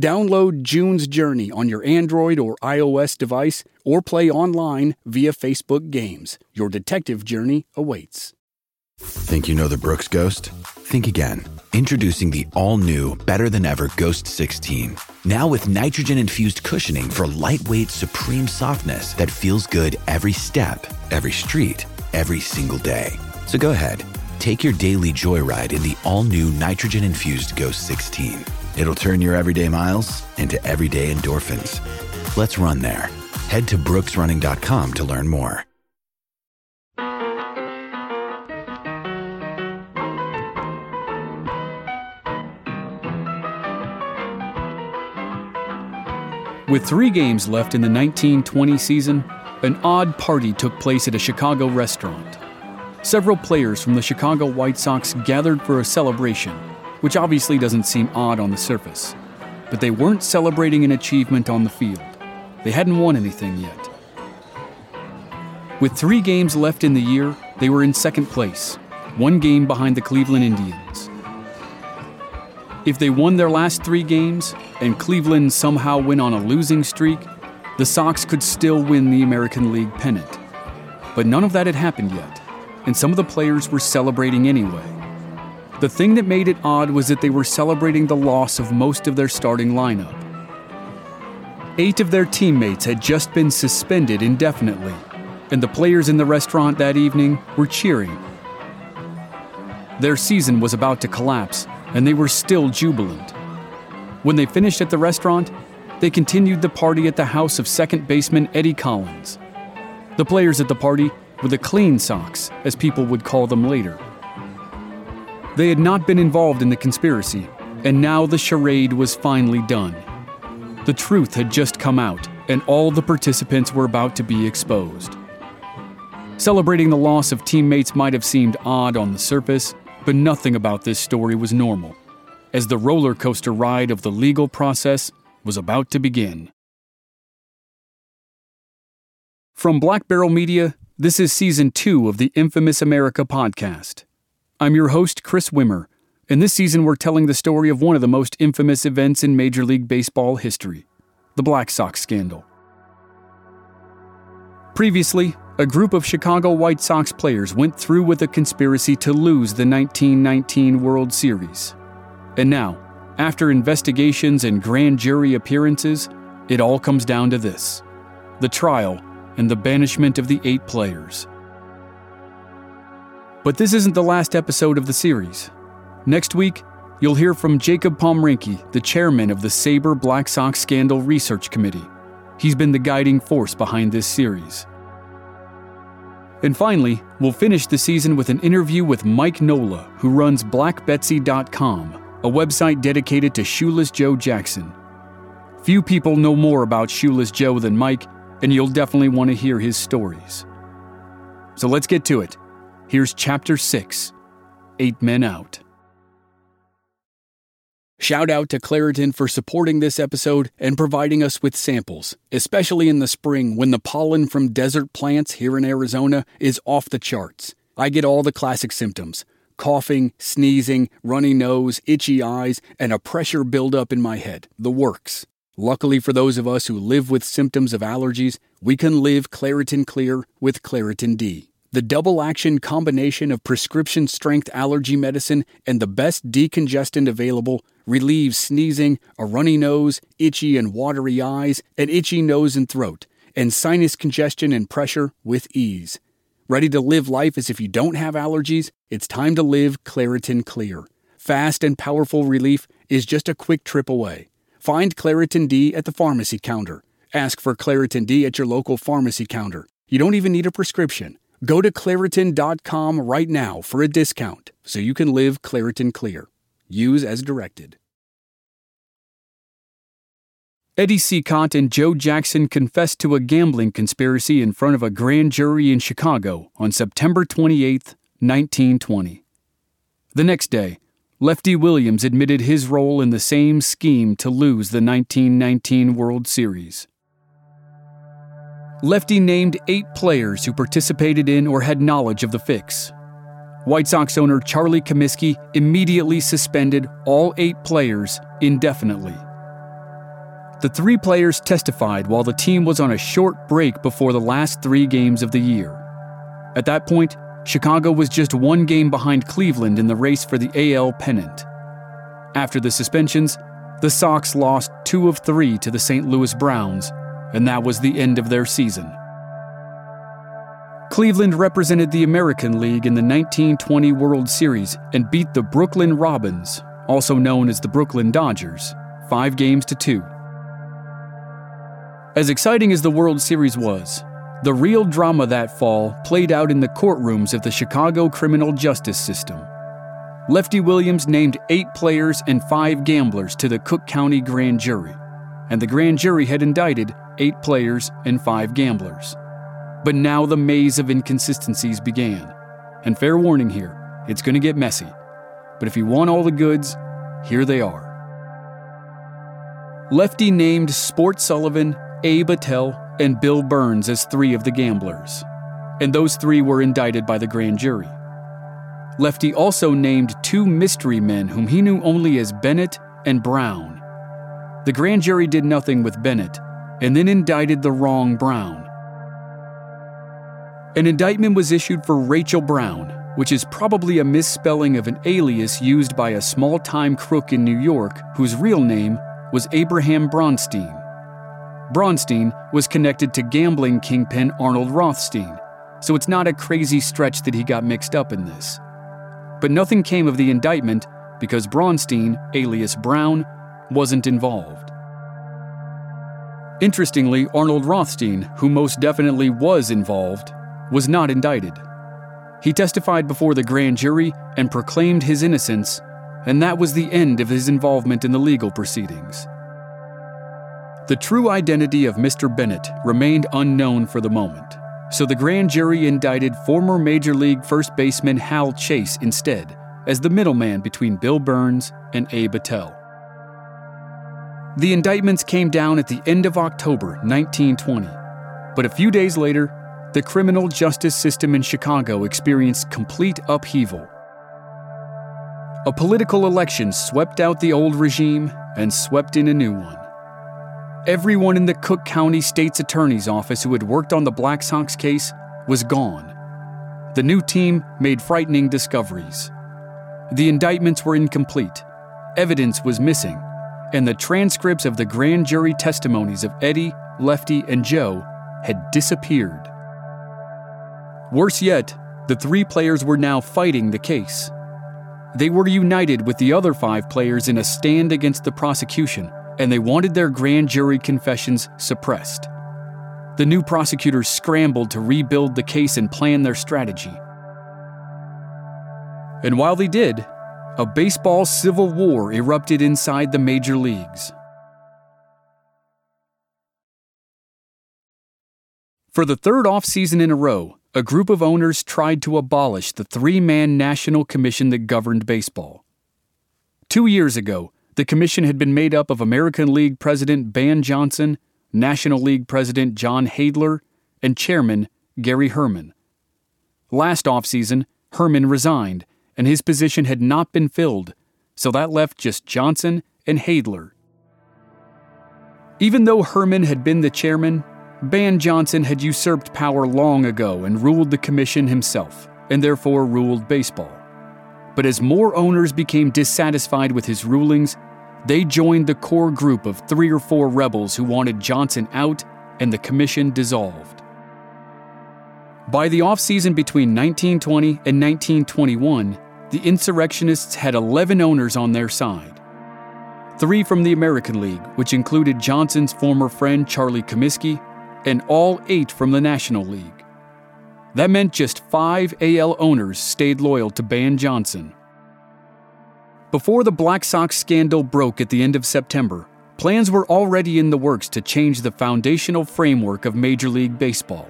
Download June's Journey on your Android or iOS device or play online via Facebook Games. Your detective journey awaits. Think you know the Brooks Ghost? Think again. Introducing the all new, better than ever Ghost 16. Now with nitrogen infused cushioning for lightweight, supreme softness that feels good every step, every street, every single day. So go ahead, take your daily joyride in the all new nitrogen infused Ghost 16. It'll turn your everyday miles into everyday endorphins. Let's run there. Head to brooksrunning.com to learn more. With three games left in the 1920 season, an odd party took place at a Chicago restaurant. Several players from the Chicago White Sox gathered for a celebration, which obviously doesn't seem odd on the surface. But they weren't celebrating an achievement on the field. They hadn't won anything yet. With three games left in the year, they were in second place, one game behind the Cleveland Indians. If they won their last three games and Cleveland somehow went on a losing streak, the Sox could still win the American League pennant. But none of that had happened yet, and some of the players were celebrating anyway. The thing that made it odd was that they were celebrating the loss of most of their starting lineup. Eight of their teammates had just been suspended indefinitely, and the players in the restaurant that evening were cheering. Their season was about to collapse, and they were still jubilant. When they finished at the restaurant, they continued the party at the house of second baseman Eddie Collins. The players at the party were the Clean Sox, as people would call them later. They had not been involved in the conspiracy, and now the charade was finally done. The truth had just come out, and all the participants were about to be exposed. Celebrating the loss of teammates might have seemed odd on the surface, but nothing about this story was normal, as the roller coaster ride of the legal process was about to begin. From Black Barrel Media, this is season two of the Infamous America podcast. I'm your host, Chris Wimmer, and this season we're telling the story of one of the most infamous events in Major League Baseball history the Black Sox scandal. Previously, a group of Chicago White Sox players went through with a conspiracy to lose the 1919 World Series. And now, after investigations and grand jury appearances, it all comes down to this the trial and the banishment of the eight players. But this isn't the last episode of the series. Next week, you'll hear from Jacob Pomrenke, the chairman of the SABR Black Sox Scandal Research Committee. He's been the guiding force behind this series. And finally, we'll finish the season with an interview with Mike Nola, who runs BlackBetsy.com, a website dedicated to Shoeless Joe Jackson. Few people know more about Shoeless Joe than Mike, and you'll definitely want to hear his stories. So let's get to it. Here's Chapter 6 Eight Men Out. Shout out to Claritin for supporting this episode and providing us with samples, especially in the spring when the pollen from desert plants here in Arizona is off the charts. I get all the classic symptoms coughing, sneezing, runny nose, itchy eyes, and a pressure buildup in my head. The works. Luckily for those of us who live with symptoms of allergies, we can live Claritin Clear with Claritin D. The double action combination of prescription strength allergy medicine and the best decongestant available relieves sneezing, a runny nose, itchy and watery eyes, an itchy nose and throat, and sinus congestion and pressure with ease. Ready to live life as if you don't have allergies? It's time to live Claritin Clear. Fast and powerful relief is just a quick trip away. Find Claritin D at the pharmacy counter. Ask for Claritin D at your local pharmacy counter. You don't even need a prescription. Go to Claritin.com right now for a discount so you can live Claritin Clear. Use as directed. Eddie Cicotte and Joe Jackson confessed to a gambling conspiracy in front of a grand jury in Chicago on September 28, 1920. The next day, Lefty Williams admitted his role in the same scheme to lose the 1919 World Series. Lefty named eight players who participated in or had knowledge of the fix. White Sox owner Charlie Comiskey immediately suspended all eight players indefinitely. The three players testified while the team was on a short break before the last three games of the year. At that point, Chicago was just one game behind Cleveland in the race for the AL pennant. After the suspensions, the Sox lost two of three to the St. Louis Browns, and that was the end of their season. Cleveland represented the American League in the 1920 World Series and beat the Brooklyn Robins, also known as the Brooklyn Dodgers, five games to two. As exciting as the World Series was, the real drama that fall played out in the courtrooms of the Chicago criminal justice system. Lefty Williams named eight players and five gamblers to the Cook County grand jury, and the grand jury had indicted eight players and five gamblers. But now the maze of inconsistencies began. And fair warning here, it's going to get messy. But if you want all the goods, here they are. Lefty named Sport Sullivan Abe Attell, and Bill Burns as three of the gamblers, and those three were indicted by the grand jury. Lefty also named two mystery men whom he knew only as Bennett and Brown. The grand jury did nothing with Bennett and then indicted the wrong Brown. An indictment was issued for Rachel Brown, which is probably a misspelling of an alias used by a small time crook in New York whose real name was Abraham Bronstein. Bronstein was connected to gambling kingpin Arnold Rothstein, so it's not a crazy stretch that he got mixed up in this. But nothing came of the indictment because Bronstein, alias Brown, wasn't involved. Interestingly, Arnold Rothstein, who most definitely was involved, was not indicted. He testified before the grand jury and proclaimed his innocence, and that was the end of his involvement in the legal proceedings. The true identity of Mr. Bennett remained unknown for the moment, so the grand jury indicted former Major League first baseman Hal Chase instead as the middleman between Bill Burns and Abe Attell. The indictments came down at the end of October 1920, but a few days later, the criminal justice system in Chicago experienced complete upheaval. A political election swept out the old regime and swept in a new one. Everyone in the Cook County State's Attorney's Office who had worked on the Black Sox case was gone. The new team made frightening discoveries. The indictments were incomplete, evidence was missing, and the transcripts of the grand jury testimonies of Eddie, Lefty, and Joe had disappeared. Worse yet, the three players were now fighting the case. They were united with the other five players in a stand against the prosecution and they wanted their grand jury confessions suppressed. The new prosecutors scrambled to rebuild the case and plan their strategy. And while they did, a baseball civil war erupted inside the major leagues. For the third offseason in a row, a group of owners tried to abolish the three man national commission that governed baseball. Two years ago, the commission had been made up of American League President Ban Johnson, National League President John Heydler, and Chairman Garry Herrmann. Last offseason, Herrmann resigned, and his position had not been filled, so that left just Johnson and Heydler. Even though Herrmann had been the chairman, Ban Johnson had usurped power long ago and ruled the commission himself, and therefore ruled baseball. But as more owners became dissatisfied with his rulings, they joined the core group of three or four rebels who wanted Johnson out and the commission dissolved. By the offseason between 1920 and 1921, the insurrectionists had 11 owners on their side. Three from the American League, which included Johnson's former friend Charlie Comiskey, and all eight from the National League. That meant just five AL owners stayed loyal to Ban Johnson. Before the Black Sox scandal broke at the end of September, plans were already in the works to change the foundational framework of Major League Baseball.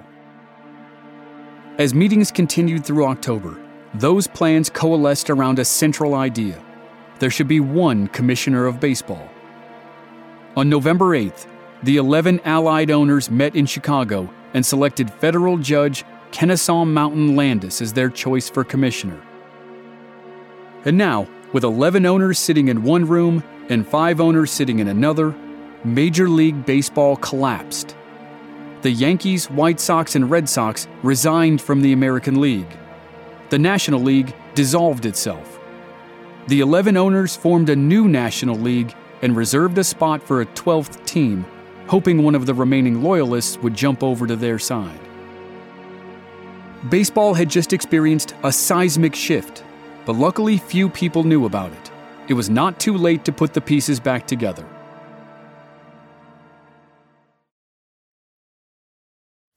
As meetings continued through October, those plans coalesced around a central idea there should be one commissioner of baseball. On November 8th, the 11 Allied owners met in Chicago and selected federal judge Kennesaw Mountain Landis as their choice for commissioner. And now, with 11 owners sitting in one room and five owners sitting in another, Major League Baseball collapsed. The Yankees, White Sox, and Red Sox resigned from the American League. The National League dissolved itself. The 11 owners formed a new National League and reserved a spot for a 12th team, hoping one of the remaining loyalists would jump over to their side. Baseball had just experienced a seismic shift, but luckily few people knew about it. It was not too late to put the pieces back together.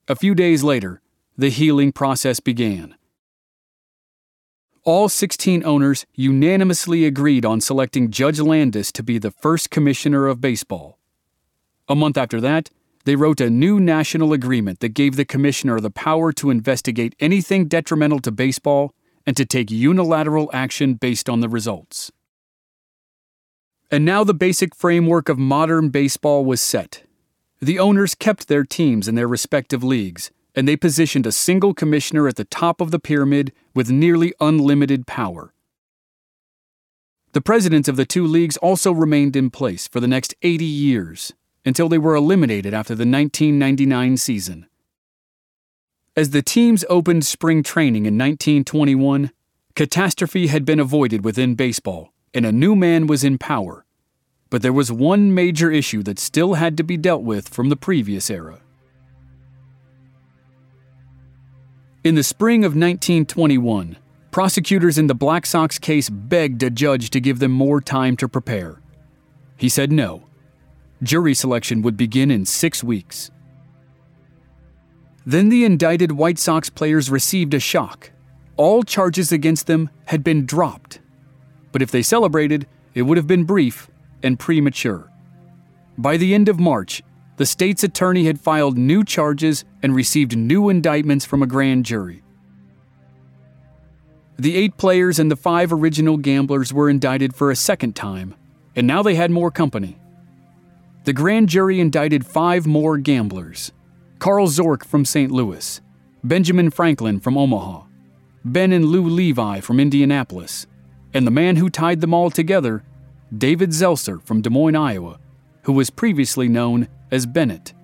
A few days later, the healing process began. All 16 owners unanimously agreed on selecting Judge Landis to be the first commissioner of baseball. A month after that, they wrote a new national agreement that gave the commissioner the power to investigate anything detrimental to baseball and to take unilateral action based on the results. And now the basic framework of modern baseball was set. The owners kept their teams in their respective leagues, and they positioned a single commissioner at the top of the pyramid with nearly unlimited power. The presidents of the two leagues also remained in place for the next 80 years, until they were eliminated after the 1999 season. As the teams opened spring training in 1921, catastrophe had been avoided within baseball, and a new man was in power. But there was one major issue that still had to be dealt with from the previous era. In the spring of 1921, prosecutors in the Black Sox case begged a judge to give them more time to prepare. He said no, Jury selection would begin in six weeks. Then the indicted White Sox players received a shock. All charges against them had been dropped. But if they celebrated, it would have been brief and premature. By the end of March, the state's attorney had filed new charges and received new indictments from a grand jury. The eight players and the five original gamblers were indicted for a second time, and now they had more company the grand jury indicted five more gamblers Carl Zork from St. Louis, Benjamin Franklin from Omaha, Ben and Lou Levi from Indianapolis, and the man who tied them all together, David Zelcer from Des Moines, Iowa, who was previously known as Bennett.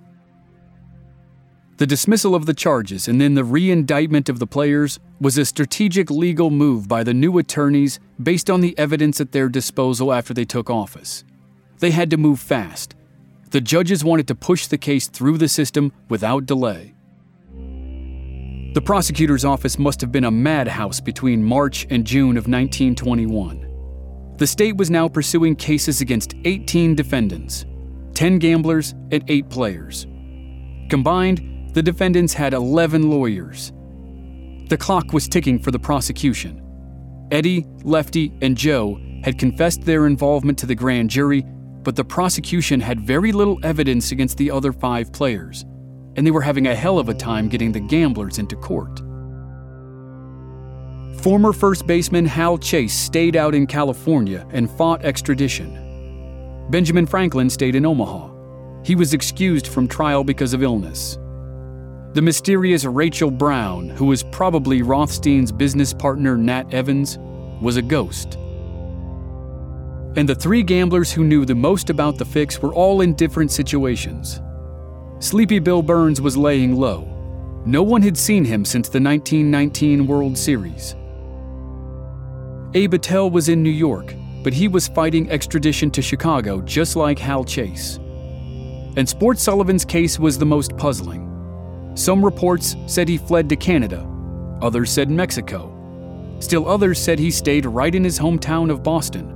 The dismissal of the charges and then the re indictment of the players was a strategic legal move by the new attorneys based on the evidence at their disposal after they took office. They had to move fast the judges wanted to push the case through the system without delay. The prosecutor's office must have been a madhouse between March and June of 1921. The state was now pursuing cases against 18 defendants, 10 gamblers, and 8 players. Combined, the defendants had 11 lawyers. The clock was ticking for the prosecution. Eddie, Lefty, and Joe had confessed their involvement to the grand jury but the prosecution had very little evidence against the other five players, and they were having a hell of a time getting the gamblers into court. Former first baseman Hal Chase stayed out in California and fought extradition. Benjamin Franklin stayed in Omaha. He was excused from trial because of illness. The mysterious Rachel Brown, who was probably Rothstein's business partner Nat Evans, was a ghost and the three gamblers who knew the most about the fix were all in different situations. Sleepy Bill Burns was laying low. No one had seen him since the 1919 World Series. Abe Attell was in New York, but he was fighting extradition to Chicago just like Hal Chase. And Sports Sullivan's case was the most puzzling. Some reports said he fled to Canada, others said Mexico. Still others said he stayed right in his hometown of Boston.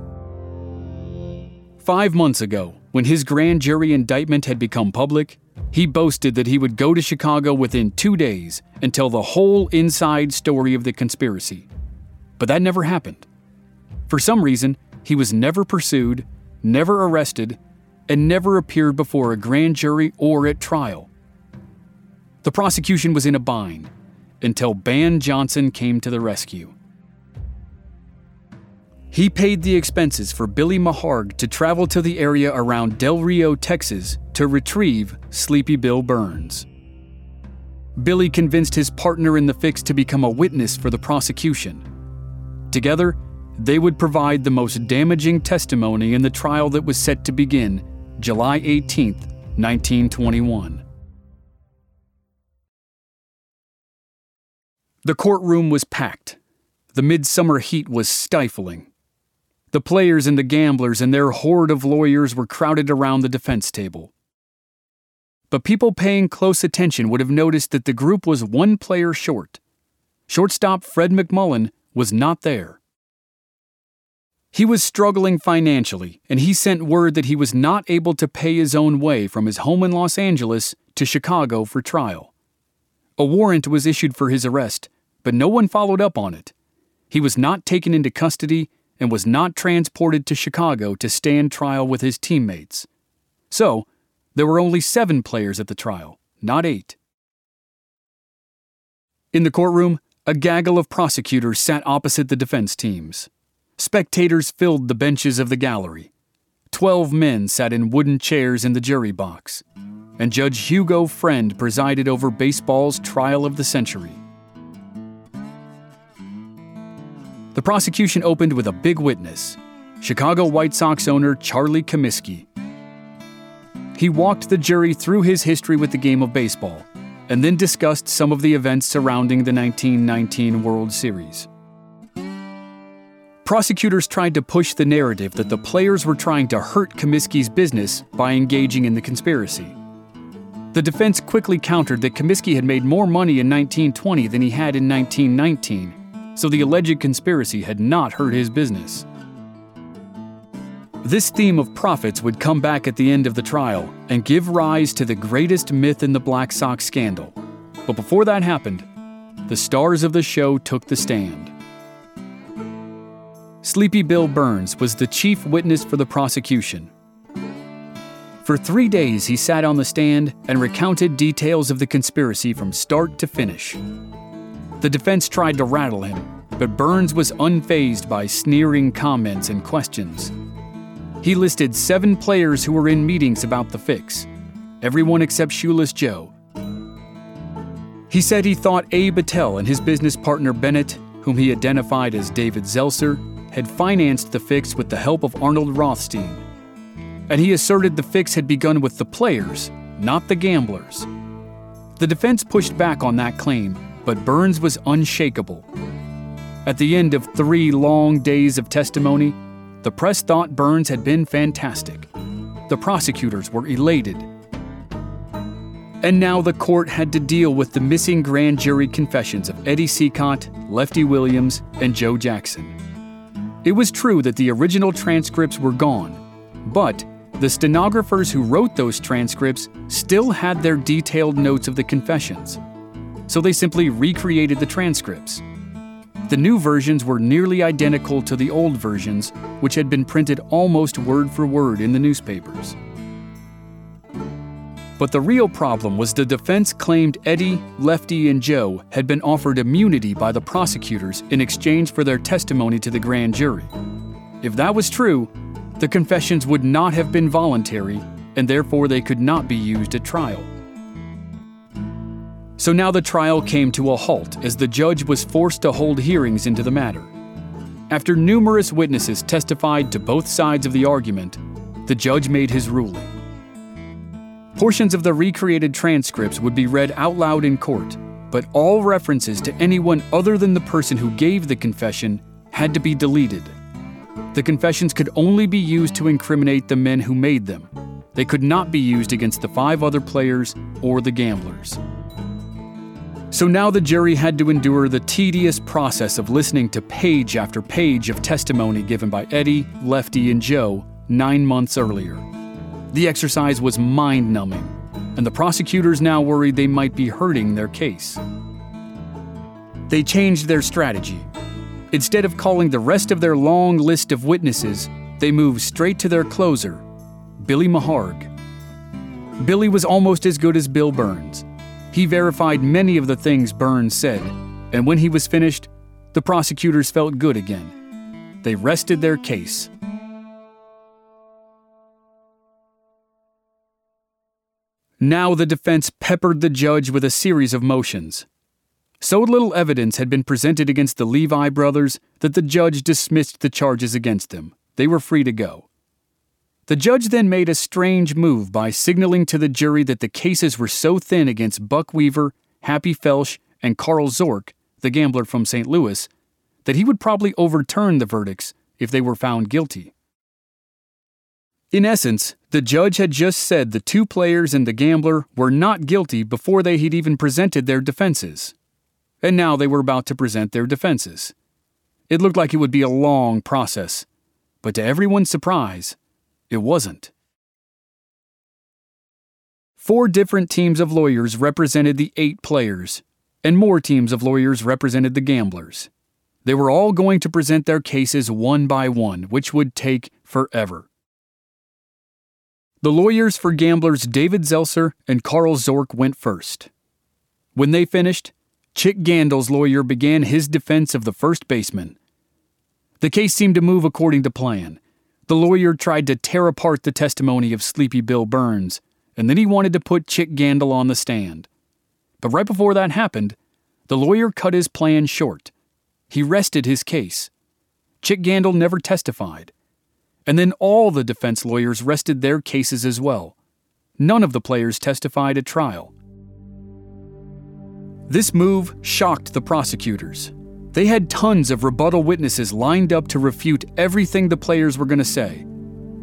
Five months ago, when his grand jury indictment had become public, he boasted that he would go to Chicago within two days and tell the whole inside story of the conspiracy. But that never happened. For some reason, he was never pursued, never arrested, and never appeared before a grand jury or at trial. The prosecution was in a bind until Ban Johnson came to the rescue. He paid the expenses for Billy Maharg to travel to the area around Del Rio, Texas to retrieve Sleepy Bill Burns. Billy convinced his partner in the fix to become a witness for the prosecution. Together, they would provide the most damaging testimony in the trial that was set to begin July 18, 1921. The courtroom was packed. The midsummer heat was stifling. The players and the gamblers and their horde of lawyers were crowded around the defense table but people paying close attention would have noticed that the group was one player short. Shortstop Fred McMullen was not there. He was struggling financially, and he sent word that he was not able to pay his own way from his home in Los Angeles to Chicago for trial. A warrant was issued for his arrest, but no one followed up on it. He was not taken into custody and was not transported to Chicago to stand trial with his teammates. So, there were only seven players at the trial, not eight. In the courtroom, a gaggle of prosecutors sat opposite the defense teams. Spectators filled the benches of the gallery. Twelve men sat in wooden chairs in the jury box, and Judge Hugo Friend presided over baseball's trial of the century. The prosecution opened with a big witness Chicago White Sox owner Charlie Comiskey, he walked the jury through his history with the game of baseball and then discussed some of the events surrounding the 1919 World Series. Prosecutors tried to push the narrative that the players were trying to hurt Comiskey's business by engaging in the conspiracy. The defense quickly countered that Comiskey had made more money in 1920 than he had in 1919, so the alleged conspiracy had not hurt his business. This theme of profits would come back at the end of the trial and give rise to the greatest myth in the Black Sox scandal. But before that happened, the stars of the show took the stand. Sleepy Bill Burns was the chief witness for the prosecution. For three days, he sat on the stand and recounted details of the conspiracy from start to finish. The defense tried to rattle him, but Burns was unfazed by sneering comments and questions. He listed seven players who were in meetings about the fix, everyone except Shoeless Joe. He said he thought Abe Attell and his business partner Bennett, whom he identified as David Zelcer, had financed the fix with the help of Arnold Rothstein. And he asserted the fix had begun with the players, not the gamblers. The defense pushed back on that claim, but Burns was unshakable. At the end of three long days of testimony, the press thought Burns had been fantastic. The prosecutors were elated. And now the court had to deal with the missing grand jury confessions of Eddie Cicotte, Lefty Williams, and Joe Jackson. It was true that the original transcripts were gone, but the stenographers who wrote those transcripts still had their detailed notes of the confessions. So they simply recreated the transcripts. The new versions were nearly identical to the old versions, which had been printed almost word for word in the newspapers. But the real problem was the defense claimed Eddie, Lefty, and Joe had been offered immunity by the prosecutors in exchange for their testimony to the grand jury. If that was true, the confessions would not have been voluntary, and therefore they could not be used at trial. So now the trial came to a halt as the judge was forced to hold hearings into the matter. After numerous witnesses testified to both sides of the argument, the judge made his ruling. Portions of the recreated transcripts would be read out loud in court, but all references to anyone other than the person who gave the confession had to be deleted. The confessions could only be used to incriminate the men who made them. They could not be used against the five other players or the gamblers. So now the jury had to endure the tedious process of listening to page after page of testimony given by Eddie, Lefty, and Joe nine months earlier. The exercise was mind numbing, and the prosecutors now worried they might be hurting their case. They changed their strategy. Instead of calling the rest of their long list of witnesses, they moved straight to their closer, Billy Maharg. Billy was almost as good as Bill Burns. He verified many of the things Burns said, and when he was finished, the prosecutors felt good again. They rested their case. Now the defense peppered the judge with a series of motions. So little evidence had been presented against the Levi brothers that the judge dismissed the charges against them. They were free to go. The judge then made a strange move by signaling to the jury that the cases were so thin against Buck Weaver, Happy Felsch, and Carl Zork, the gambler from St. Louis, that he would probably overturn the verdicts if they were found guilty. In essence, the judge had just said the two players and the gambler were not guilty before they had even presented their defenses. And now they were about to present their defenses. It looked like it would be a long process, but to everyone's surprise, it wasn't. Four different teams of lawyers represented the eight players, and more teams of lawyers represented the gamblers. They were all going to present their cases one by one, which would take forever. The lawyers for gamblers David Zelcer and Carl Zork went first. When they finished, Chick Gandil's lawyer began his defense of the first baseman. The case seemed to move according to plan, the lawyer tried to tear apart the testimony of Sleepy Bill Burns, and then he wanted to put Chick Gandil on the stand. But right before that happened, the lawyer cut his plan short. He rested his case. Chick Gandil never testified. And then all the defense lawyers rested their cases as well. None of the players testified at trial. This move shocked the prosecutors. They had tons of rebuttal witnesses lined up to refute everything the players were going to say.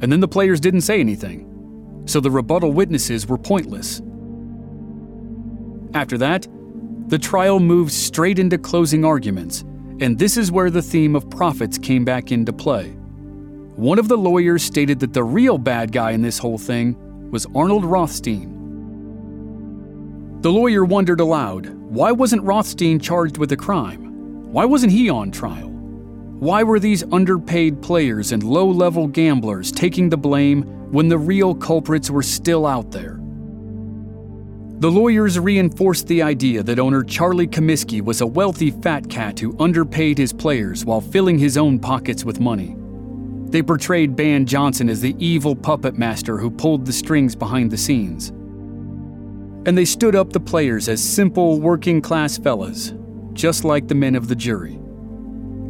And then the players didn't say anything. So the rebuttal witnesses were pointless. After that, the trial moved straight into closing arguments, and this is where the theme of profits came back into play. One of the lawyers stated that the real bad guy in this whole thing was Arnold Rothstein. The lawyer wondered aloud why wasn't Rothstein charged with a crime? Why wasn't he on trial? Why were these underpaid players and low level gamblers taking the blame when the real culprits were still out there? The lawyers reinforced the idea that owner Charlie Comiskey was a wealthy fat cat who underpaid his players while filling his own pockets with money. They portrayed Ban Johnson as the evil puppet master who pulled the strings behind the scenes. And they stood up the players as simple working class fellas just like the men of the jury.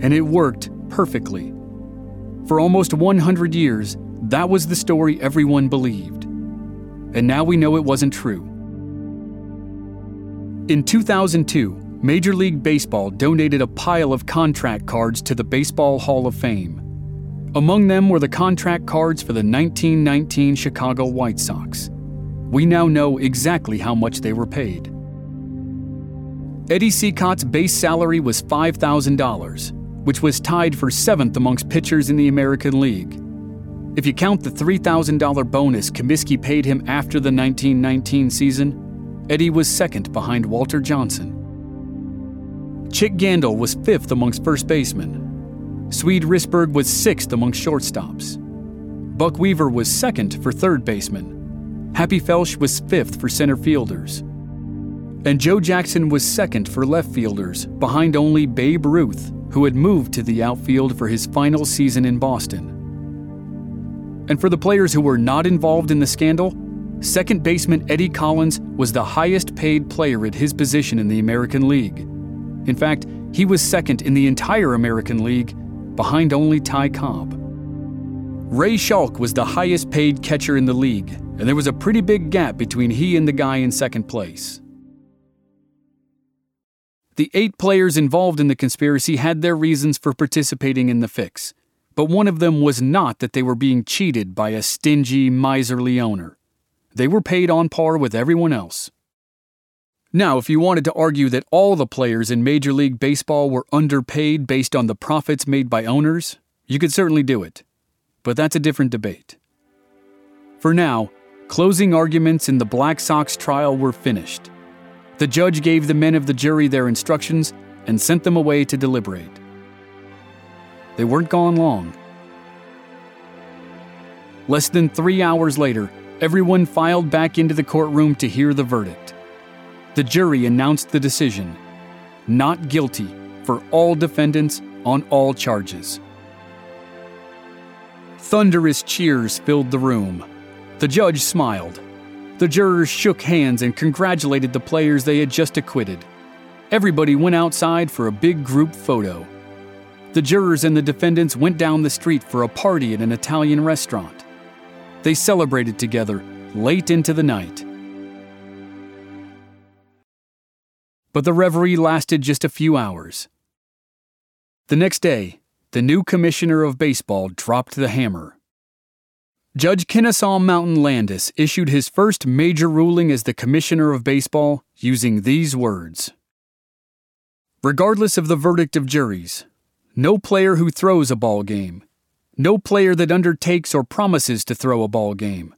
And it worked perfectly. For almost 100 years, that was the story everyone believed. And now we know it wasn't true. In 2002, Major League Baseball donated a pile of contract cards to the Baseball Hall of Fame. Among them were the contract cards for the 1919 Chicago White Sox. We now know exactly how much they were paid. Eddie Cicotte's base salary was $5,000, which was tied for seventh amongst pitchers in the American League. If you count the $3,000 bonus Comiskey paid him after the 1919 season, Eddie was second behind Walter Johnson. Chick Gandil was fifth amongst first basemen. Swede Risberg was sixth among shortstops. Buck Weaver was second for third baseman. Happy Felsch was fifth for center fielders and Joe Jackson was second for left fielders, behind only Babe Ruth, who had moved to the outfield for his final season in Boston. And for the players who were not involved in the scandal, second baseman Eddie Collins was the highest paid player at his position in the American League. In fact, he was second in the entire American League, behind only Ty Cobb. Ray Schalk was the highest paid catcher in the league, and there was a pretty big gap between he and the guy in second place. The eight players involved in the conspiracy had their reasons for participating in the fix, but one of them was not that they were being cheated by a stingy, miserly owner. They were paid on par with everyone else. Now, if you wanted to argue that all the players in Major League Baseball were underpaid based on the profits made by owners, you could certainly do it. But that's a different debate. For now, closing arguments in the Black Sox trial were finished. The judge gave the men of the jury their instructions and sent them away to deliberate. They weren't gone long. Less than three hours later, everyone filed back into the courtroom to hear the verdict. The jury announced the decision not guilty for all defendants on all charges. Thunderous cheers filled the room. The judge smiled. The jurors shook hands and congratulated the players they had just acquitted. Everybody went outside for a big group photo. The jurors and the defendants went down the street for a party at an Italian restaurant. They celebrated together late into the night. But the reverie lasted just a few hours. The next day, the new commissioner of baseball dropped the hammer. Judge Kennesaw Mountain Landis issued his first major ruling as the commissioner of baseball using these words Regardless of the verdict of juries, no player who throws a ball game, no player that undertakes or promises to throw a ball game,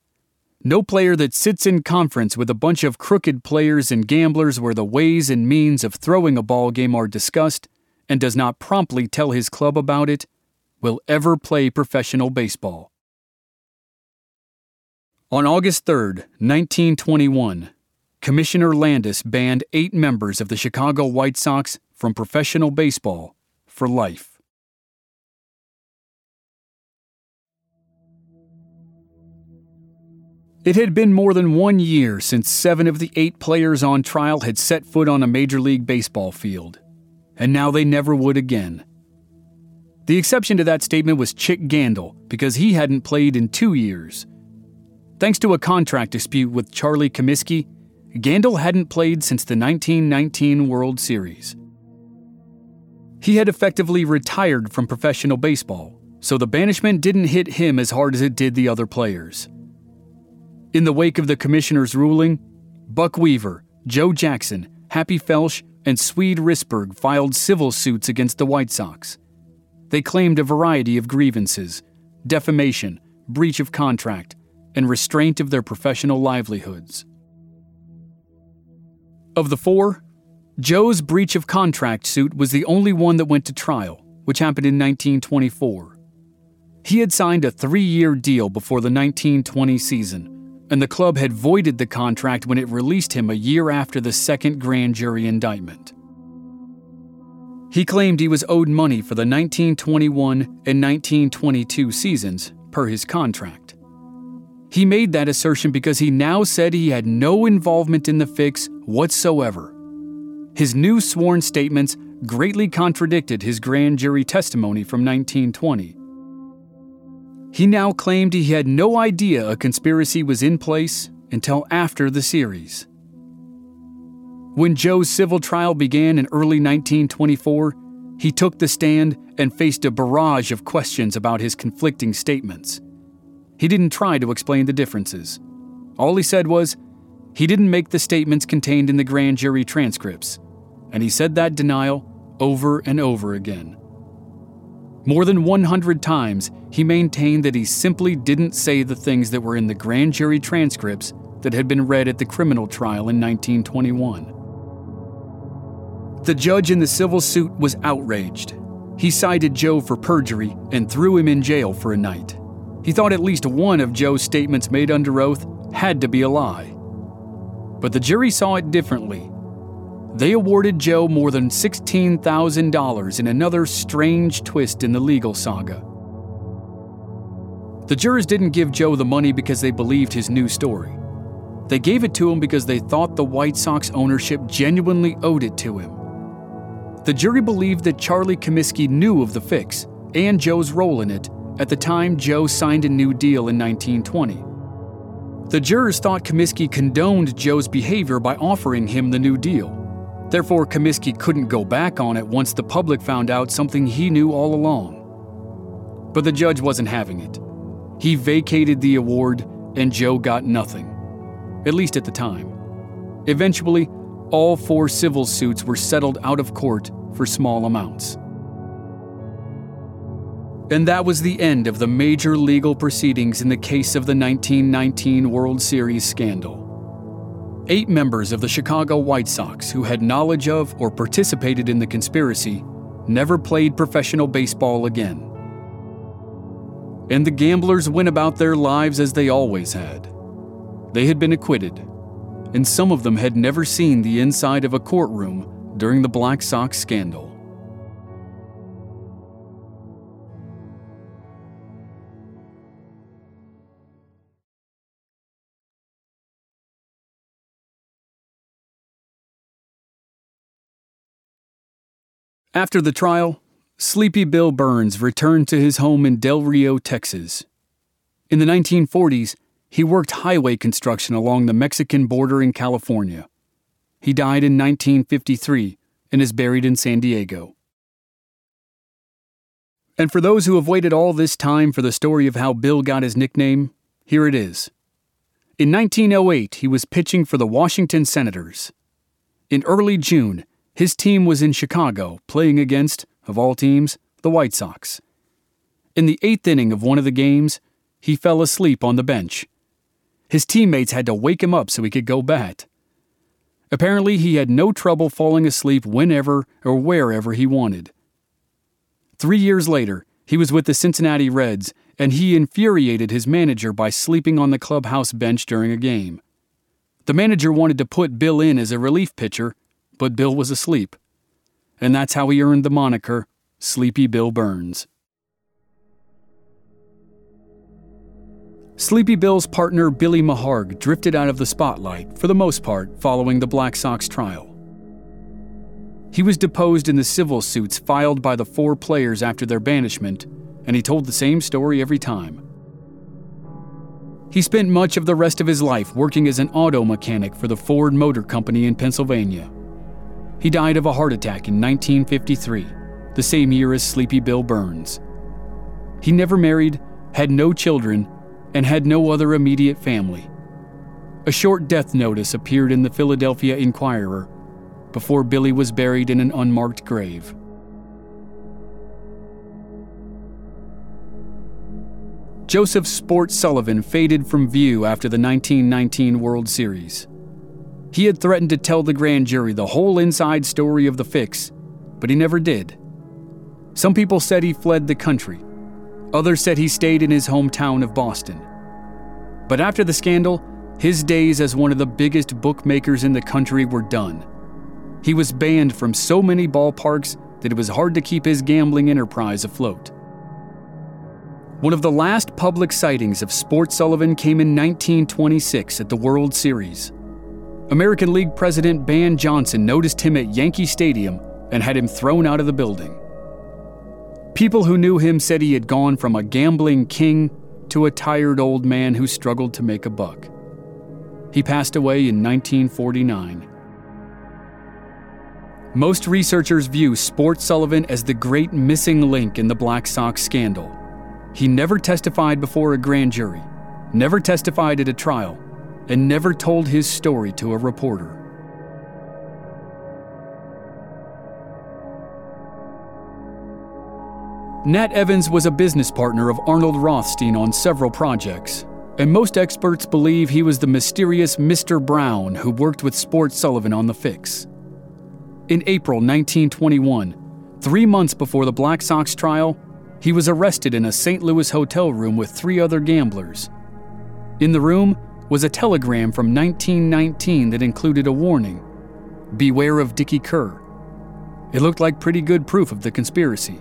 no player that sits in conference with a bunch of crooked players and gamblers where the ways and means of throwing a ball game are discussed and does not promptly tell his club about it will ever play professional baseball. On August 3, 1921, Commissioner Landis banned eight members of the Chicago White Sox from professional baseball for life. It had been more than one year since seven of the eight players on trial had set foot on a Major League Baseball field, and now they never would again. The exception to that statement was Chick Gandil, because he hadn't played in two years. Thanks to a contract dispute with Charlie Comiskey, Gandil hadn't played since the 1919 World Series. He had effectively retired from professional baseball, so the banishment didn't hit him as hard as it did the other players. In the wake of the commissioner's ruling, Buck Weaver, Joe Jackson, Happy Felsch, and Swede Risberg filed civil suits against the White Sox. They claimed a variety of grievances defamation, breach of contract, and restraint of their professional livelihoods. Of the four, Joe's breach of contract suit was the only one that went to trial, which happened in 1924. He had signed a three year deal before the 1920 season, and the club had voided the contract when it released him a year after the second grand jury indictment. He claimed he was owed money for the 1921 and 1922 seasons, per his contract. He made that assertion because he now said he had no involvement in the fix whatsoever his new sworn statements greatly contradicted his grand jury testimony from 1920. He now claimed he had no idea a conspiracy was in place until after the series. When Joe's civil trial began in early 1924, he took the stand and faced a barrage of questions about his conflicting statements. He didn't try to explain the differences. All he said was, he didn't make the statements contained in the grand jury transcripts and he said that denial over and over again. More than 100 times, he maintained that he simply didn't say the things that were in the grand jury transcripts that had been read at the criminal trial in 1921. The judge in the civil suit was outraged. He cited Joe for perjury and threw him in jail for a night. He thought at least one of Joe's statements made under oath had to be a lie. But the jury saw it differently they awarded Joe more than $16,000 in another strange twist in the legal saga. The jurors didn't give Joe the money because they believed his new story. They gave it to him because they thought the White Sox ownership genuinely owed it to him. The jury believed that Charlie Comiskey knew of the fix and Joe's role in it at the time Joe signed a new deal in 1920. The jurors thought Comiskey condoned Joe's behavior by offering him the new deal. Therefore, Comiskey couldn't go back on it once the public found out something he knew all along. But the judge wasn't having it. He vacated the award, and Joe got nothing, at least at the time. Eventually, all four civil suits were settled out of court for small amounts. And that was the end of the major legal proceedings in the case of the 1919 World Series scandal. Eight members of the Chicago White Sox who had knowledge of or participated in the conspiracy never played professional baseball again. And the gamblers went about their lives as they always had. They had been acquitted, and some of them had never seen the inside of a courtroom during the Black Sox scandal. After the trial, Sleepy Bill Burns returned to his home in Del Rio, Texas. In the 1940s, he worked highway construction along the Mexican border in California. He died in 1953 and is buried in San Diego. And for those who have waited all this time for the story of how Bill got his nickname, here it is. In 1908, he was pitching for the Washington Senators. In early June, his team was in Chicago, playing against, of all teams, the White Sox. In the eighth inning of one of the games, he fell asleep on the bench. His teammates had to wake him up so he could go bat. Apparently, he had no trouble falling asleep whenever or wherever he wanted. Three years later, he was with the Cincinnati Reds, and he infuriated his manager by sleeping on the clubhouse bench during a game. The manager wanted to put Bill in as a relief pitcher but Bill was asleep. And that's how he earned the moniker Sleepy Bill Burns. Sleepy Bill's partner Billy Maharg drifted out of the spotlight, for the most part, following the Black Sox trial. He was deposed in the civil suits filed by the four players after their banishment, and he told the same story every time. He spent much of the rest of his life working as an auto mechanic for the Ford Motor Company in Pennsylvania. He died of a heart attack in 1953, the same year as Sleepy Bill Burns. He never married, had no children, and had no other immediate family. A short death notice appeared in the Philadelphia Inquirer before Billy was buried in an unmarked grave. Joseph Sport Sullivan faded from view after the 1919 World Series. He had threatened to tell the grand jury the whole inside story of the fix, but he never did. Some people said he fled the country. Others said he stayed in his hometown of Boston. But after the scandal, his days as one of the biggest bookmakers in the country were done. He was banned from so many ballparks that it was hard to keep his gambling enterprise afloat. One of the last public sightings of Sport Sullivan came in 1926 at the World Series. American League President Ban Johnson noticed him at Yankee Stadium and had him thrown out of the building. People who knew him said he had gone from a gambling king to a tired old man who struggled to make a buck. He passed away in 1949. Most researchers view Sport Sullivan as the great missing link in the Black Sox scandal. He never testified before a grand jury, never testified at a trial, and never told his story to a reporter. Nat Evans was a business partner of Arnold Rothstein on several projects, and most experts believe he was the mysterious Mr. Brown who worked with Sport Sullivan on the fix. In April 1921, three months before the Black Sox trial, he was arrested in a St. Louis hotel room with three other gamblers. In the room, was a telegram from 1919 that included a warning Beware of Dickey Kerr. It looked like pretty good proof of the conspiracy.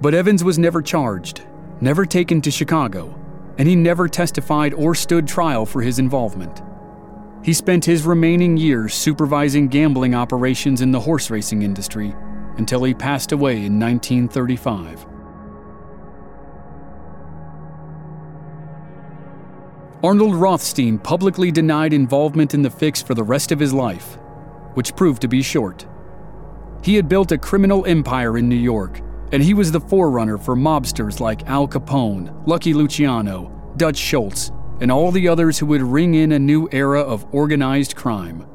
But Evans was never charged, never taken to Chicago, and he never testified or stood trial for his involvement. He spent his remaining years supervising gambling operations in the horse racing industry until he passed away in 1935. Arnold Rothstein publicly denied involvement in the fix for the rest of his life, which proved to be short. He had built a criminal empire in New York, and he was the forerunner for mobsters like Al Capone, Lucky Luciano, Dutch Schultz, and all the others who would ring in a new era of organized crime.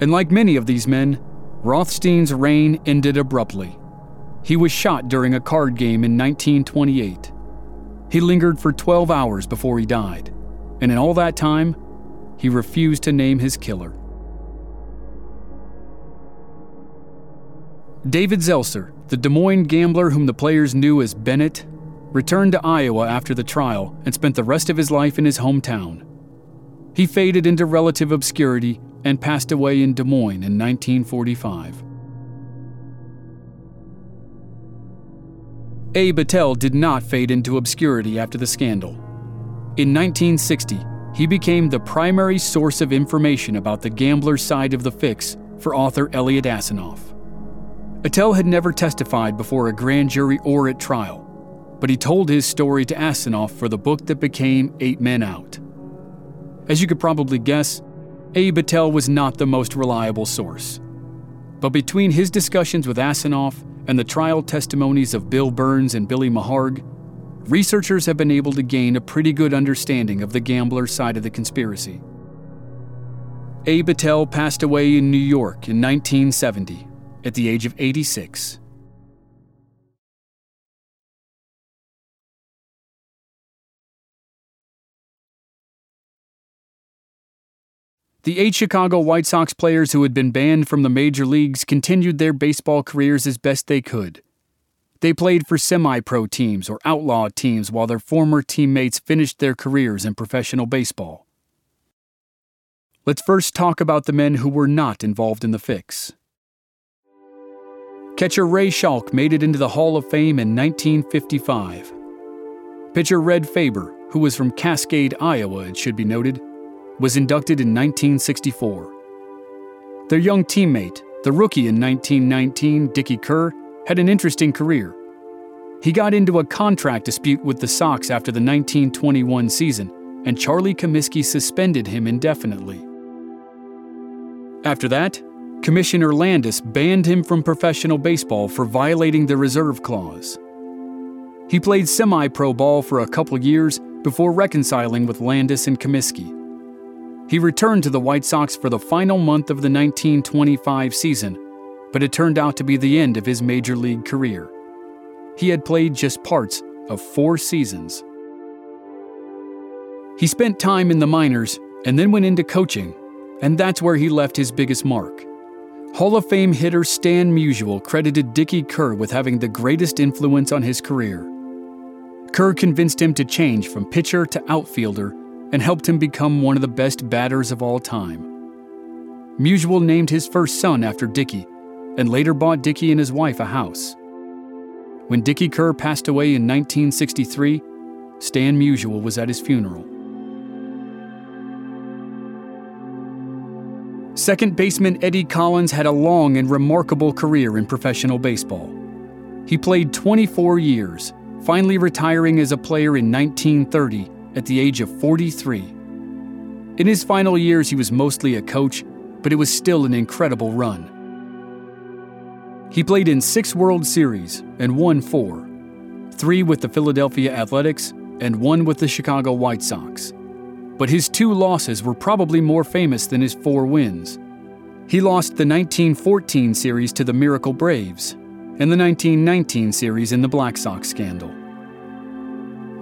And like many of these men, Rothstein's reign ended abruptly. He was shot during a card game in 1928. He lingered for 12 hours before he died, and in all that time, he refused to name his killer. David Zelcer, the Des Moines gambler whom the players knew as Bennett, returned to Iowa after the trial and spent the rest of his life in his hometown. He faded into relative obscurity and passed away in Des Moines in 1945. Abe Attell did not fade into obscurity after the scandal. In 1960, he became the primary source of information about the gambler's side of the fix for author Eliot Asinof. Attell had never testified before a grand jury or at trial, but he told his story to Asinof for the book that became Eight Men Out. As you could probably guess, Abe Attell was not the most reliable source. But between his discussions with Asinof and the trial testimonies of Bill Burns and Billy Maharg, researchers have been able to gain a pretty good understanding of the gambler side of the conspiracy. Abe Attell passed away in New York in 1970 at the age of 86. The eight Chicago White Sox players who had been banned from the major leagues continued their baseball careers as best they could. They played for semi pro teams or outlaw teams while their former teammates finished their careers in professional baseball. Let's first talk about the men who were not involved in the fix. Catcher Ray Schalk made it into the Hall of Fame in 1955. Pitcher Red Faber, who was from Cascade, Iowa, it should be noted, was inducted in 1964. Their young teammate, the rookie in 1919, Dickey Kerr, had an interesting career. He got into a contract dispute with the Sox after the 1921 season, and Charlie Comiskey suspended him indefinitely. After that, Commissioner Landis banned him from professional baseball for violating the reserve clause. He played semi pro ball for a couple years before reconciling with Landis and Comiskey. He returned to the White Sox for the final month of the 1925 season, but it turned out to be the end of his major league career. He had played just parts of four seasons. He spent time in the minors and then went into coaching, and that's where he left his biggest mark. Hall of Fame hitter Stan Musial credited Dickey Kerr with having the greatest influence on his career. Kerr convinced him to change from pitcher to outfielder and helped him become one of the best batters of all time. Musial named his first son after Dickey and later bought Dickey and his wife a house. When Dickey Kerr passed away in 1963, Stan Musial was at his funeral. Second baseman Eddie Collins had a long and remarkable career in professional baseball. He played 24 years, finally retiring as a player in 1930 at the age of 43. In his final years, he was mostly a coach, but it was still an incredible run. He played in six World Series and won four three with the Philadelphia Athletics and one with the Chicago White Sox but his two losses were probably more famous than his four wins. He lost the 1914 series to the Miracle Braves and the 1919 series in the Black Sox scandal.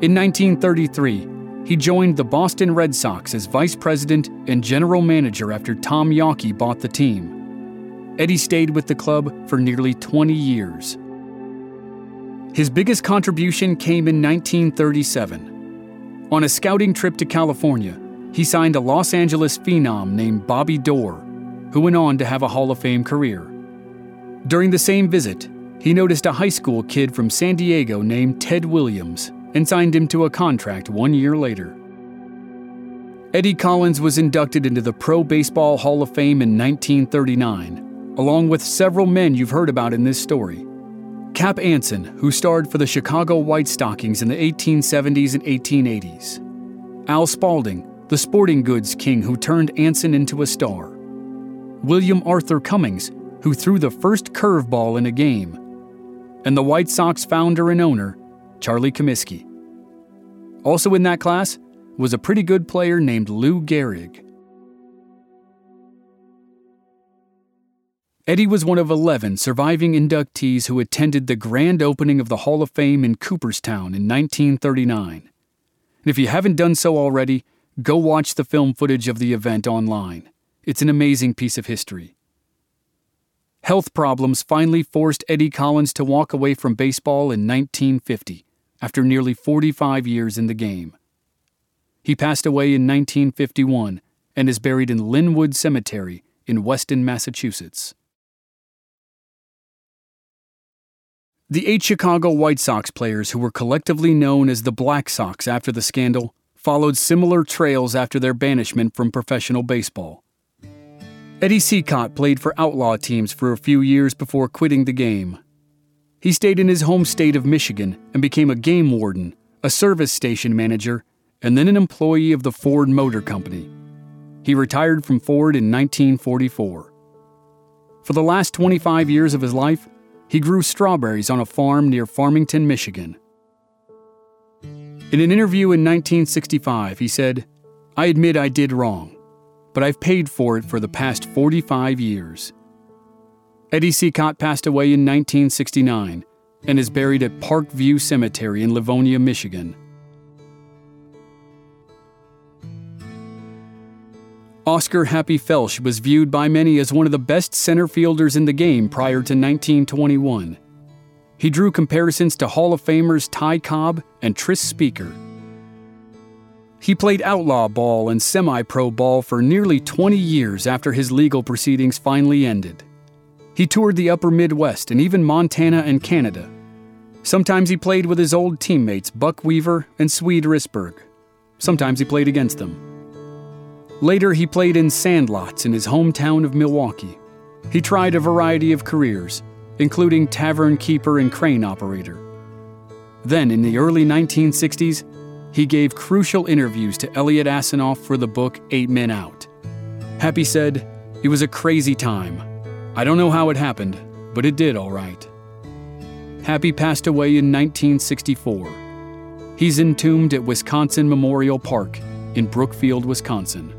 In 1933, he joined the Boston Red Sox as vice president and general manager after Tom Yawkey bought the team. Eddie stayed with the club for nearly 20 years. His biggest contribution came in 1937 on a scouting trip to California, he signed a Los Angeles phenom named Bobby Doerr, who went on to have a Hall of Fame career. During the same visit, he noticed a high school kid from San Diego named Ted Williams and signed him to a contract one year later. Eddie Collins was inducted into the Pro Baseball Hall of Fame in 1939, along with several men you've heard about in this story. Cap Anson, who starred for the Chicago White Stockings in the 1870s and 1880s. Al Spalding, the sporting goods king who turned Anson into a star. William Arthur Cummings, who threw the first curveball in a game. And the White Sox founder and owner, Charlie Comiskey. Also in that class was a pretty good player named Lou Gehrig. Eddie was one of 11 surviving inductees who attended the grand opening of the Hall of Fame in Cooperstown in 1939. And if you haven't done so already, go watch the film footage of the event online. It's an amazing piece of history. Health problems finally forced Eddie Collins to walk away from baseball in 1950 after nearly 45 years in the game. He passed away in 1951 and is buried in Linwood Cemetery in Weston, Massachusetts. The eight Chicago White Sox players who were collectively known as the Black Sox after the scandal followed similar trails after their banishment from professional baseball. Eddie Cicotte played for outlaw teams for a few years before quitting the game. He stayed in his home state of Michigan and became a game warden, a service station manager, and then an employee of the Ford Motor Company. He retired from Ford in 1944. For the last 25 years of his life, he grew strawberries on a farm near Farmington, Michigan. In an interview in 1965, he said, I admit I did wrong, but I've paid for it for the past 45 years. Eddie Cicotte passed away in 1969 and is buried at Park View Cemetery in Livonia, Michigan. Oscar Happy Felsch was viewed by many as one of the best center fielders in the game prior to 1921. He drew comparisons to Hall of Famers Ty Cobb and Tris Speaker. He played outlaw ball and semi pro ball for nearly 20 years after his legal proceedings finally ended. He toured the upper Midwest and even Montana and Canada. Sometimes he played with his old teammates Buck Weaver and Swede Risberg. Sometimes he played against them. Later, he played in sandlots in his hometown of Milwaukee. He tried a variety of careers, including tavern keeper and crane operator. Then, in the early 1960s, he gave crucial interviews to Eliot Asinof for the book Eight Men Out. Happy said, It was a crazy time. I don't know how it happened, but it did all right. Happy passed away in 1964. He's entombed at Wisconsin Memorial Park in Brookfield, Wisconsin.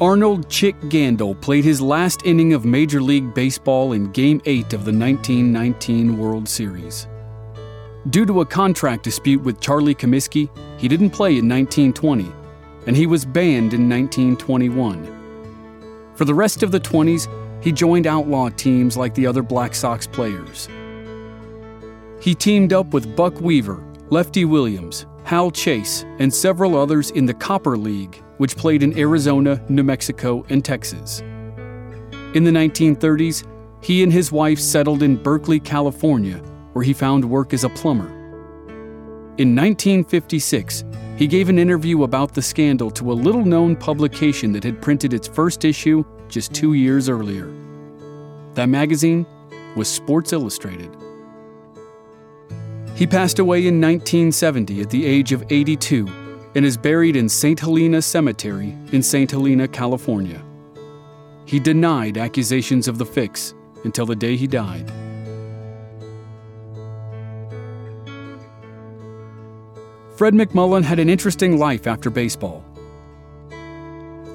Arnold Chick Gandil played his last inning of Major League Baseball in Game 8 of the 1919 World Series. Due to a contract dispute with Charlie Comiskey, he didn't play in 1920, and he was banned in 1921. For the rest of the 20s, he joined outlaw teams like the other Black Sox players. He teamed up with Buck Weaver, Lefty Williams, Hal Chase, and several others in the Copper League which played in Arizona, New Mexico, and Texas. In the 1930s, he and his wife settled in Berkeley, California, where he found work as a plumber. In 1956, he gave an interview about the scandal to a little known publication that had printed its first issue just two years earlier. That magazine was Sports Illustrated. He passed away in 1970 at the age of 82 and is buried in St. Helena Cemetery in St. Helena, California. He denied accusations of the fix until the day he died. Fred McMullen had an interesting life after baseball.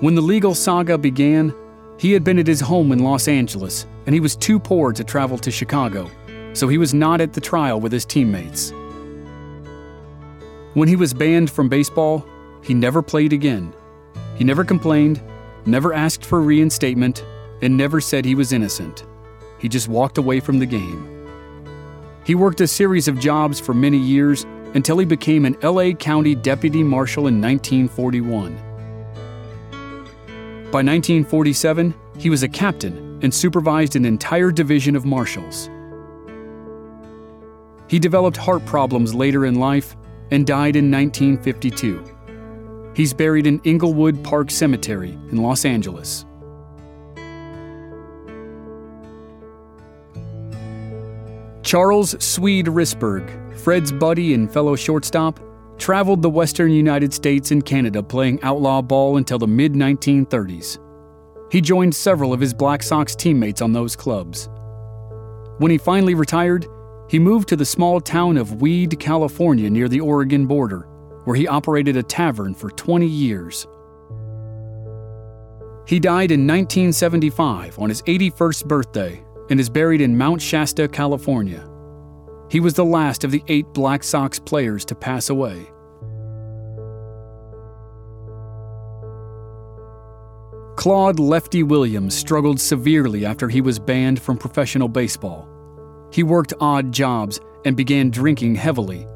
When the legal saga began, he had been at his home in Los Angeles and he was too poor to travel to Chicago, so he was not at the trial with his teammates. When he was banned from baseball, he never played again. He never complained, never asked for reinstatement, and never said he was innocent. He just walked away from the game. He worked a series of jobs for many years until he became an LA County Deputy Marshal in 1941. By 1947, he was a captain and supervised an entire division of marshals. He developed heart problems later in life and died in 1952. He's buried in Inglewood Park Cemetery in Los Angeles. Charles Swede Risberg, Fred's buddy and fellow shortstop, traveled the western United States and Canada playing outlaw ball until the mid 1930s. He joined several of his Black Sox teammates on those clubs. When he finally retired, he moved to the small town of Weed, California, near the Oregon border, where he operated a tavern for 20 years. He died in 1975 on his 81st birthday and is buried in Mount Shasta, California. He was the last of the eight Black Sox players to pass away. Claude Lefty Williams struggled severely after he was banned from professional baseball. He worked odd jobs and began drinking heavily.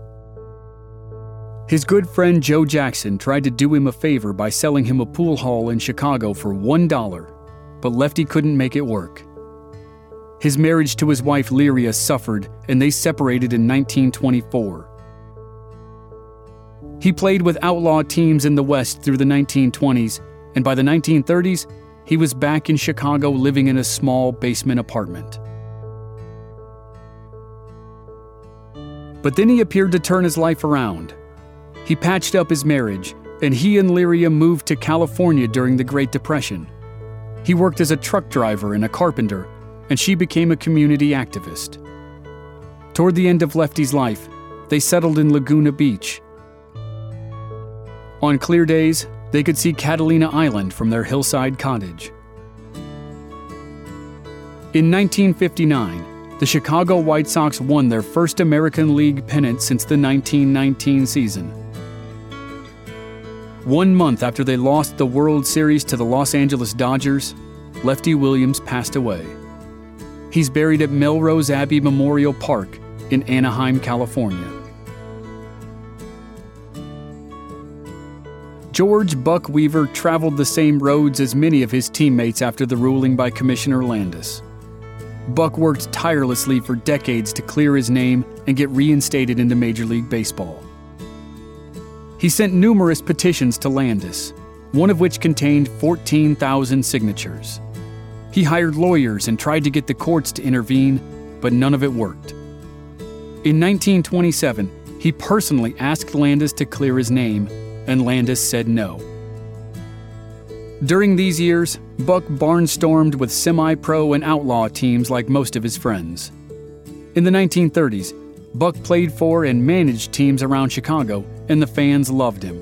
His good friend Joe Jackson tried to do him a favor by selling him a pool hall in Chicago for $1, but Lefty couldn't make it work. His marriage to his wife Lyria suffered, and they separated in 1924. He played with outlaw teams in the West through the 1920s, and by the 1930s, he was back in Chicago living in a small basement apartment. But then he appeared to turn his life around. He patched up his marriage, and he and Lyria moved to California during the Great Depression. He worked as a truck driver and a carpenter and she became a community activist. Toward the end of Lefty's life, they settled in Laguna Beach. On clear days, they could see Catalina Island from their hillside cottage. In 1959, the Chicago White Sox won their first American League pennant since the 1919 season. One month after they lost the World Series to the Los Angeles Dodgers, Lefty Williams passed away. He's buried at Melrose Abbey Memorial Park in Anaheim, California. George Buck Weaver traveled the same roads as many of his teammates after the ruling by Commissioner Landis. Buck worked tirelessly for decades to clear his name and get reinstated into Major League Baseball. He sent numerous petitions to Landis, one of which contained 14,000 signatures. He hired lawyers and tried to get the courts to intervene, but none of it worked. In 1927, he personally asked Landis to clear his name, and Landis said no. During these years, Buck barnstormed with semi pro and outlaw teams like most of his friends. In the 1930s, Buck played for and managed teams around Chicago, and the fans loved him.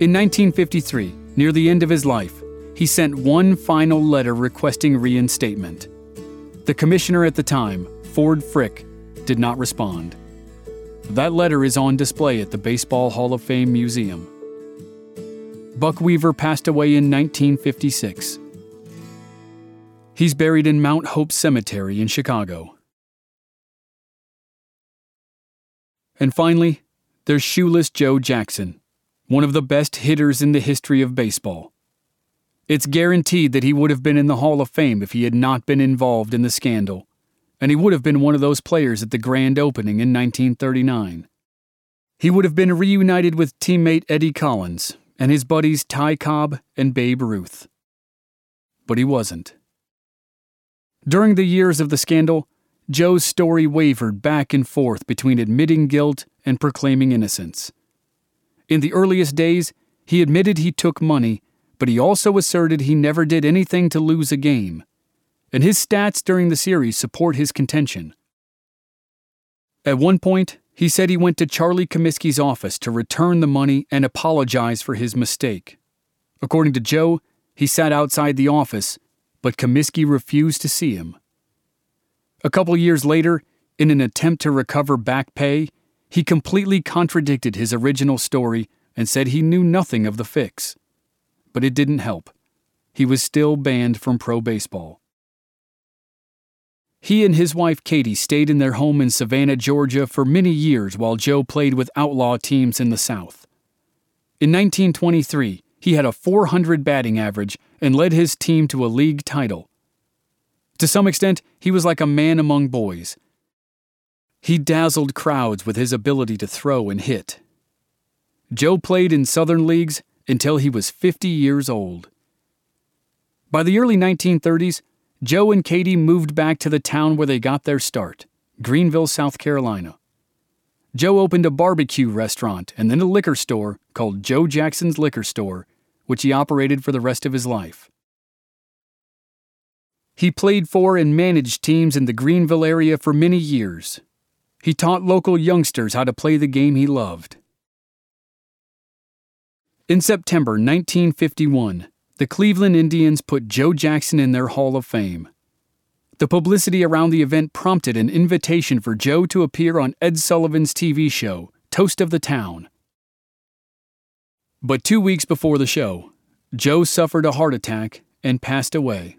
In 1953, near the end of his life, he sent one final letter requesting reinstatement. The commissioner at the time, Ford Frick, did not respond. That letter is on display at the Baseball Hall of Fame Museum. Buck Weaver passed away in 1956. He's buried in Mount Hope Cemetery in Chicago. And finally, there's Shoeless Joe Jackson, one of the best hitters in the history of baseball. It's guaranteed that he would have been in the Hall of Fame if he had not been involved in the scandal, and he would have been one of those players at the grand opening in 1939. He would have been reunited with teammate Eddie Collins and his buddies Ty Cobb and Babe Ruth. But he wasn't. During the years of the scandal, Joe's story wavered back and forth between admitting guilt and proclaiming innocence. In the earliest days, he admitted he took money but he also asserted he never did anything to lose a game, and his stats during the series support his contention. At one point, he said he went to Charlie Comiskey's office to return the money and apologize for his mistake. According to Joe, he sat outside the office, but Comiskey refused to see him. A couple years later, in an attempt to recover back pay, he completely contradicted his original story and said he knew nothing of the fix but it didn't help. He was still banned from pro baseball. He and his wife Katie stayed in their home in Savannah, Georgia for many years while Joe played with outlaw teams in the South. In 1923, he had a 400 batting average and led his team to a league title. To some extent, he was like a man among boys. He dazzled crowds with his ability to throw and hit. Joe played in Southern leagues until he was 50 years old. By the early 1930s, Joe and Katie moved back to the town where they got their start, Greenville, South Carolina. Joe opened a barbecue restaurant and then a liquor store called Joe Jackson's Liquor Store, which he operated for the rest of his life. He played for and managed teams in the Greenville area for many years. He taught local youngsters how to play the game he loved. In September 1951, the Cleveland Indians put Joe Jackson in their Hall of Fame. The publicity around the event prompted an invitation for Joe to appear on Ed Sullivan's TV show, Toast of the Town. But two weeks before the show, Joe suffered a heart attack and passed away.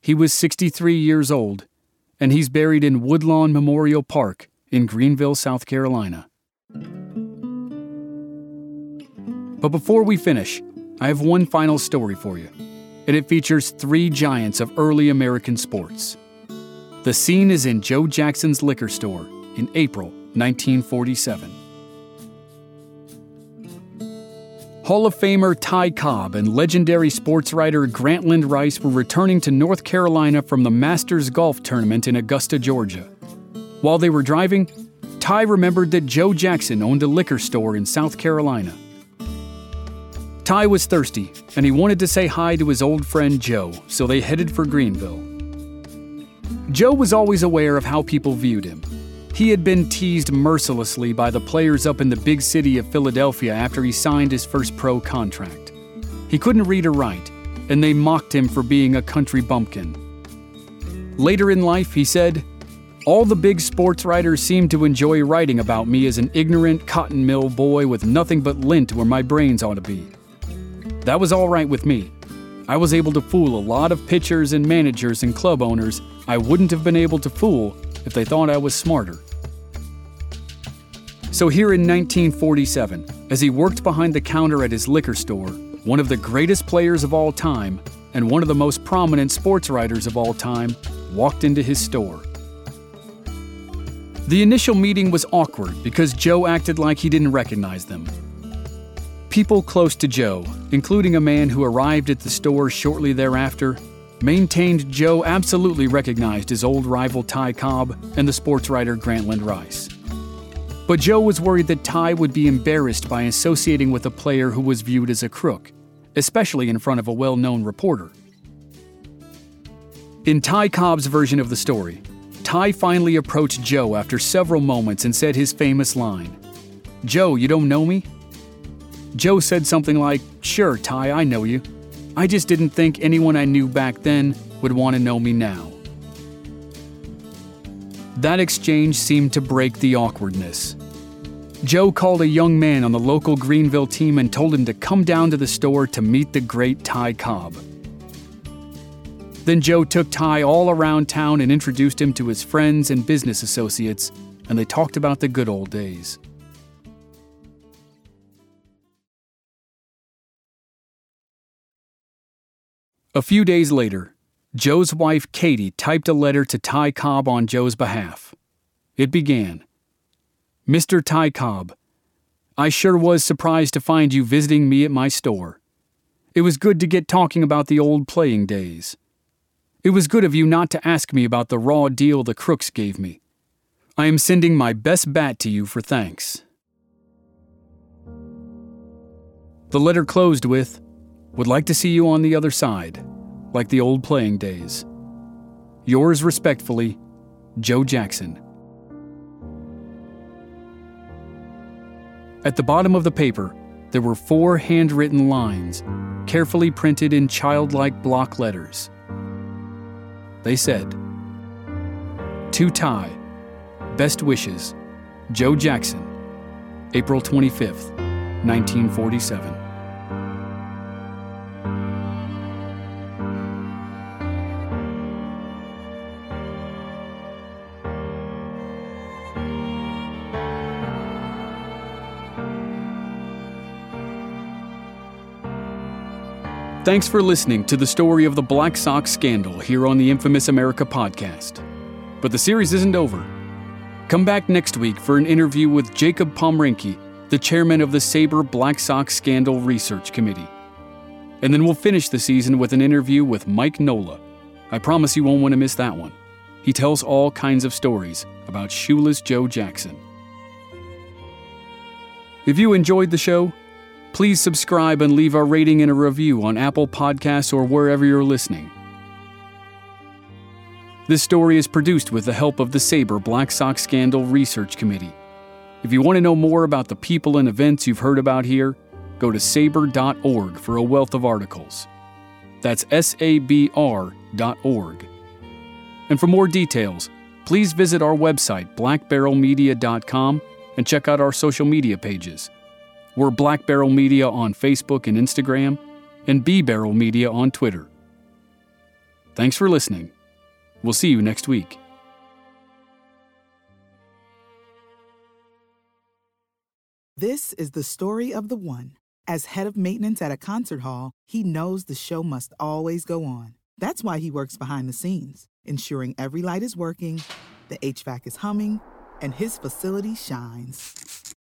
He was 63 years old, and he's buried in Woodlawn Memorial Park in Greenville, South Carolina. But before we finish, I have one final story for you, and it features three giants of early American sports. The scene is in Joe Jackson's liquor store in April 1947. Hall of Famer Ty Cobb and legendary sports writer Grantland Rice were returning to North Carolina from the Masters Golf Tournament in Augusta, Georgia. While they were driving, Ty remembered that Joe Jackson owned a liquor store in South Carolina. Ty was thirsty, and he wanted to say hi to his old friend Joe, so they headed for Greenville. Joe was always aware of how people viewed him. He had been teased mercilessly by the players up in the big city of Philadelphia after he signed his first pro contract. He couldn't read or write, and they mocked him for being a country bumpkin. Later in life, he said, All the big sports writers seemed to enjoy writing about me as an ignorant cotton mill boy with nothing but lint where my brains ought to be. That was all right with me. I was able to fool a lot of pitchers and managers and club owners I wouldn't have been able to fool if they thought I was smarter. So, here in 1947, as he worked behind the counter at his liquor store, one of the greatest players of all time and one of the most prominent sports writers of all time walked into his store. The initial meeting was awkward because Joe acted like he didn't recognize them. People close to Joe, including a man who arrived at the store shortly thereafter, maintained Joe absolutely recognized his old rival Ty Cobb and the sports writer Grantland Rice. But Joe was worried that Ty would be embarrassed by associating with a player who was viewed as a crook, especially in front of a well known reporter. In Ty Cobb's version of the story, Ty finally approached Joe after several moments and said his famous line Joe, you don't know me? Joe said something like, Sure, Ty, I know you. I just didn't think anyone I knew back then would want to know me now. That exchange seemed to break the awkwardness. Joe called a young man on the local Greenville team and told him to come down to the store to meet the great Ty Cobb. Then Joe took Ty all around town and introduced him to his friends and business associates, and they talked about the good old days. A few days later, Joe's wife Katie typed a letter to Ty Cobb on Joe's behalf. It began Mr. Ty Cobb, I sure was surprised to find you visiting me at my store. It was good to get talking about the old playing days. It was good of you not to ask me about the raw deal the crooks gave me. I am sending my best bat to you for thanks. The letter closed with, Would like to see you on the other side, like the old playing days. Yours respectfully, Joe Jackson. At the bottom of the paper, there were four handwritten lines, carefully printed in childlike block letters. They said, To Ty, best wishes, Joe Jackson, April 25th, 1947. Thanks for listening to the story of the Black Sox scandal here on the Infamous America podcast. But the series isn't over. Come back next week for an interview with Jacob Pomrenke, the chairman of the SABR Black Sox Scandal Research Committee. And then we'll finish the season with an interview with Mike Nola. I promise you won't want to miss that one. He tells all kinds of stories about shoeless Joe Jackson. If you enjoyed the show, Please subscribe and leave a rating and a review on Apple Podcasts or wherever you're listening. This story is produced with the help of the SABR Black Sox Scandal Research Committee. If you want to know more about the people and events you've heard about here, go to sabr.org for a wealth of articles. That's sabr.org. And for more details, please visit our website, blackbarrelmedia.com, and check out our social media pages. We're Black Barrel Media on Facebook and Instagram, and B Barrel Media on Twitter. Thanks for listening. We'll see you next week. This is the story of the one. As head of maintenance at a concert hall, he knows the show must always go on. That's why he works behind the scenes, ensuring every light is working, the HVAC is humming, and his facility shines.